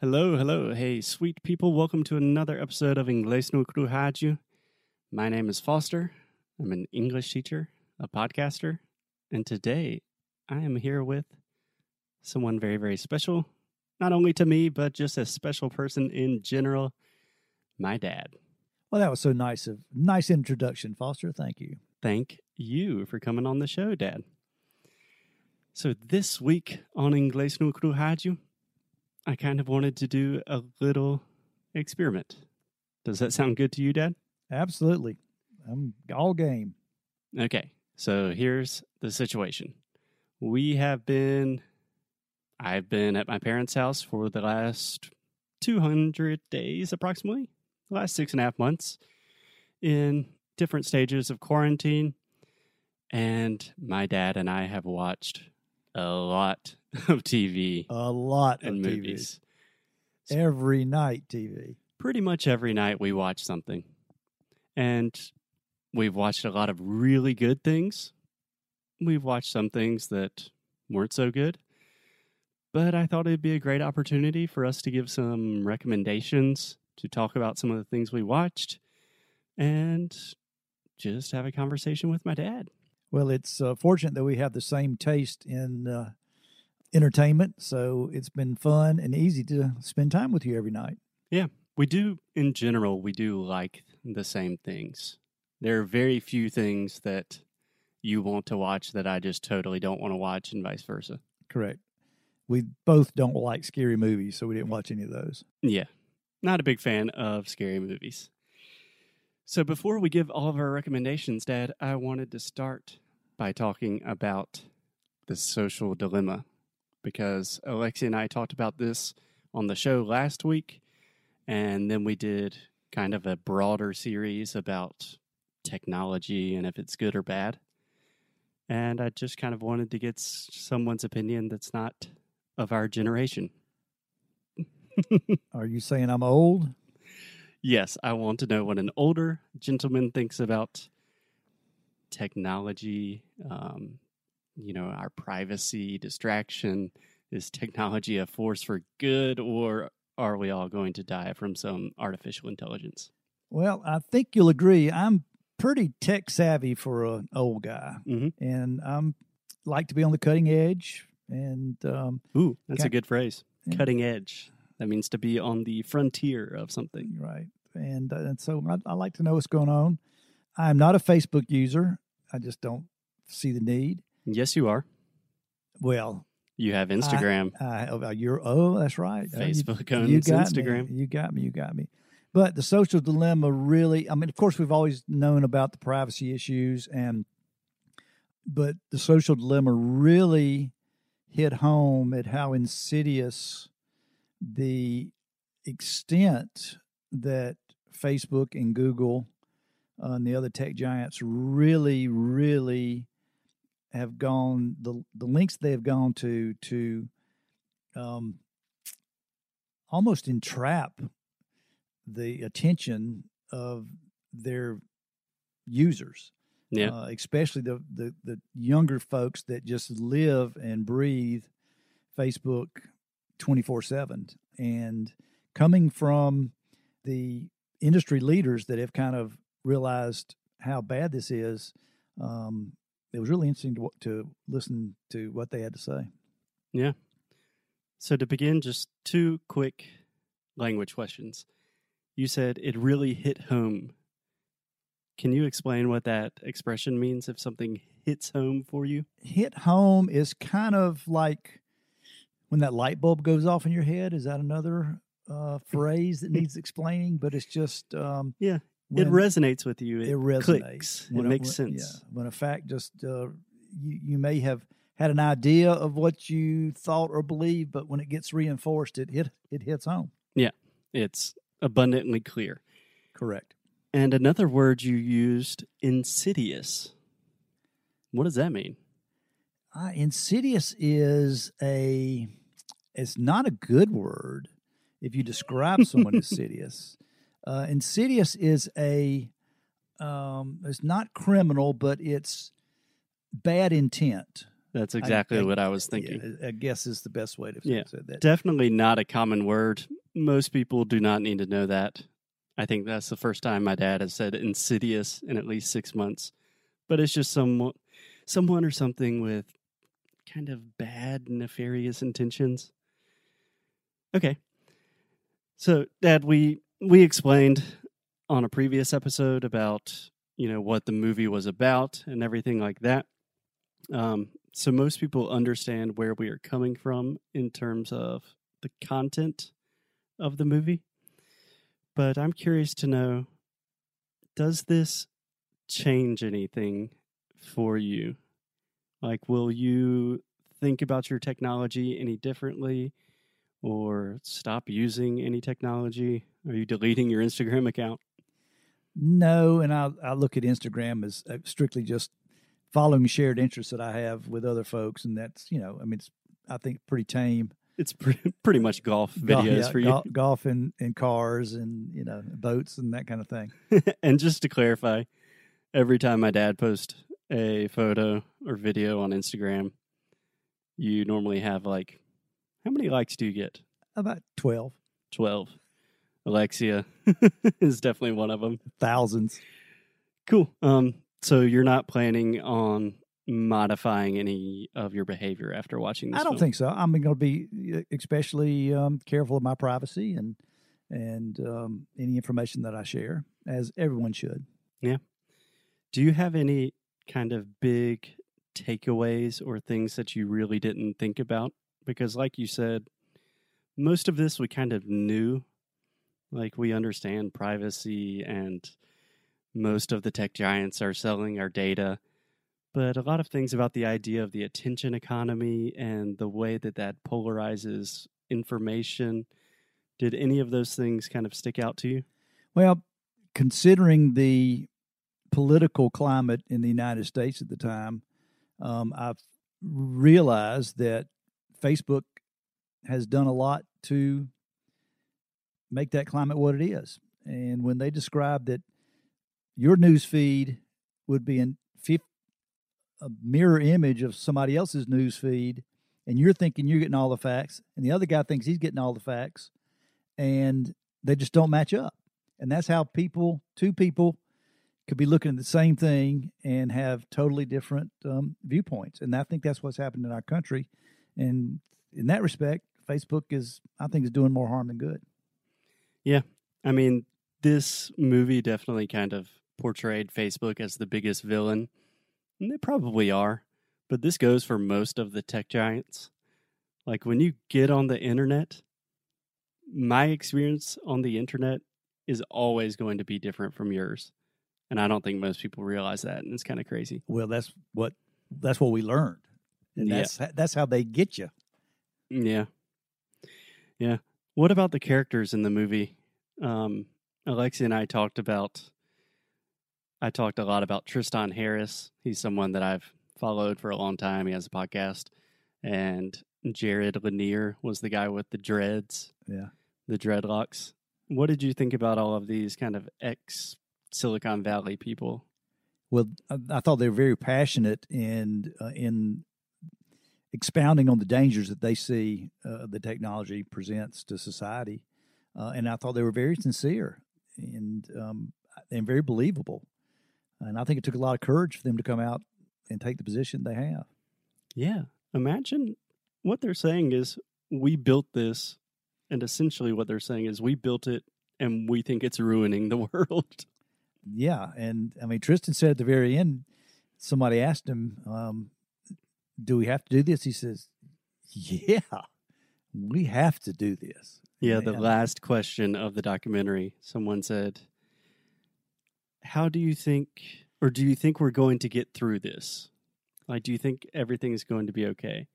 Hello, hello. Hey, sweet people. Welcome to another episode of Inglês no Rádio. My name is Foster. I'm an English teacher, a podcaster, and today I am here with someone very, very special. Not only to me, but just a special person in general, my dad. Well, that was so nice of nice introduction, Foster. Thank you. Thank you for coming on the show, Dad. So this week on Inglês no Rádio, I kind of wanted to do a little experiment. Does that sound good to you, Dad? Absolutely. I'm all game. Okay, so here's the situation. We have been, I've been at my parents' house for the last 200 days approximately, the last six and a half months in different stages of quarantine. And my dad and I have watched a lot of TV A lot and of movies. TV. Every night TV. Pretty much every night we watch something. And we've watched a lot of really good things. We've watched some things that weren't so good. But I thought it'd be a great opportunity for us to give some recommendations, to talk about some of the things we watched, and just have a conversation with my dad. Well, it's uh, fortunate that we have the same taste in uh, entertainment, so it's been fun and easy to spend time with you every night. Yeah, we do, in general, we do like the same things. There are very few things that you want to watch that I just totally don't want to watch, and vice versa. Correct. We both don't like scary movies, so we didn't watch any of those. Yeah, not a big fan of scary movies. So, before we give all of our recommendations, Dad, I wanted to start by talking about the social dilemma because Alexia and I talked about this on the show last week, and then we did kind of a broader series about technology and if it's good or bad. And I just kind of wanted to get someone's opinion that's not of our generation. Are you saying I'm old? Yes, I want to know what an older gentleman thinks about technology, um, you know, our privacy, distraction. Is technology a force for good, or are we all going to die from some artificial intelligence? Well, I think you'll agree. I'm pretty tech savvy for an old guy, Mhm. and I'm like to be on the cutting edge. And um, Ooh, that's a good phrase. Cutting edge. That means to be on the frontier of something. right, and, uh, and so I, I like to know what's going on. I'm not a Facebook user. I just don't see the need. Yes, you are. Well, You have Instagram. I, oh, you're oh, that's right. Facebook you owns Instagram. Me. You got me. You got me. But the social dilemma really, I mean, of course, we've always known about the privacy issues, and but the social dilemma really hit home at how insidious the extent that Facebook and Google uh, and the other tech giants really, really have gone the the links they have gone to to um, almost entrap the attention of their users. Yeah. Uh, especially the, the the younger folks that just live and breathe Facebook twenty four seven, and coming from the industry leaders that have kind of realized how bad this is. Um, it was really interesting to to listen to what they had to say. Yeah. So, to begin, just two quick language questions. You said it really hit home. Can you explain what that expression means if something hits home for you? Hit home is kind of like when that light bulb goes off in your head. Is that another uh, phrase that needs explaining? But it's just um, Yeah, it resonates with you. It, it resonates. clicks. It a- makes sense. Yeah, when a fact just uh, you you may have had an idea of what you thought or believed, but when it gets reinforced, it hit it hits home. Yeah, it's abundantly clear. Correct. And another word you used, insidious. What does that mean? Uh, insidious is a it's not a good word if you describe someone as insidious. Uh, insidious is a um, it's not criminal, but it's bad intent. That's exactly I- what I was thinking. I guess is the best way to Yeah. say that. Definitely not a common word. Most people do not need to know that. I think that's the first time my dad has said insidious in at least six months. But it's just someone, someone or something with kind of bad, nefarious intentions. Okay. So, Dad, we we explained on a previous episode about you know what the movie was about and everything like that. Um, so most people understand where we are coming from in terms of the content of the movie. But I'm curious to know does this change anything for you? Like, will you think about your technology any differently or stop using any technology? Are you deleting your Instagram account? No, and I I look at Instagram as uh, strictly just following shared interests that I have with other folks, and that's you know I mean it's I think pretty tame. It's pretty, pretty much golf Golf- videos yeah, for you. gol- golf and, and cars and you know boats and that kind of thing. and just to clarify, every time my dad posts a photo or video on Instagram, you normally have like, how many likes do you get? About twelve 12. Alexia is definitely one of them. thousands. Cool. Um, so you're not planning on modifying any of your behavior after watching this I don't film? think so. I'm going to be uh, especially um, careful of my privacy and and um, any information that I share, as everyone should. Yeah. Do you have any kind of big takeaways or things that you really didn't think about? Because, like you said, most of this we kind of knew. Like, we understand privacy, and most of the tech giants are selling our data. But a lot of things about the idea of the attention economy and the way that that polarizes information. Did any of those things kind of stick out to you? Well, considering the political climate in the United States at the time, um, I've realized that Facebook has done a lot to make that climate what it is. And when they describe that your news feed would be in a mirror image of somebody else's news feed, and you're thinking you're getting all the facts, and the other guy thinks he's getting all the facts, and they just don't match up. And that's how people, two people, could be looking at the same thing and have totally different um, viewpoints. And I think that's what's happened in our country. And in that respect, Facebook is, I think, is doing more harm than good. Yeah, I mean, this movie definitely kind of portrayed Facebook as the biggest villain. And they probably are. But this goes for most of the tech giants. Like when you get on the internet, my experience on the internet is always going to be different from yours. And I don't think most people realize that. And it's kind of crazy. Well, that's what that's what we learned, and Yeah. that's that's how they get you. Yeah. Yeah. What about the characters in the movie? Um, Alexia and I talked about, I talked a lot about Tristan Harris. He's someone that I've followed for a long time. He has a podcast. And Jaron Lanier was the guy with the dreads, Yeah. the dreadlocks. What did you think about all of these kind of ex Silicon Valley people? Well, I, thought they were very passionate in uh, in expounding on the dangers that they see uh, the technology presents to society, uh, and I thought they were very sincere and um, and very believable. And I think it took a lot of courage for them to come out and take the position they have. Yeah. Imagine what they're saying is we built this, and essentially what they're saying is we built it and we think it's ruining the world. Yeah, and I mean Tristan said at the very end, somebody asked him, um, "Do we have to do this?" He says, "Yeah, we have to do this." Yeah, the last question of the documentary, someone said, How do you think, or do you think we're going to get through this? Like, do you think everything is going to be okay?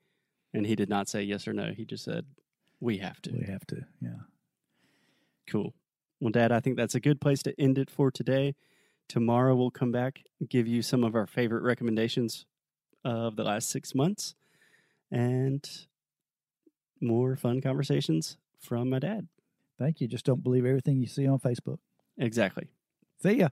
And he did not say yes or no. He just said, We have to. We have to. Yeah. Cool. Well, Dad, I think that's a good place to end it for today. Tomorrow we'll come back give you some of our favorite recommendations of the last six months and more fun conversations from my dad. Thank you. Just don't believe everything you see on Facebook. Exactly. See ya.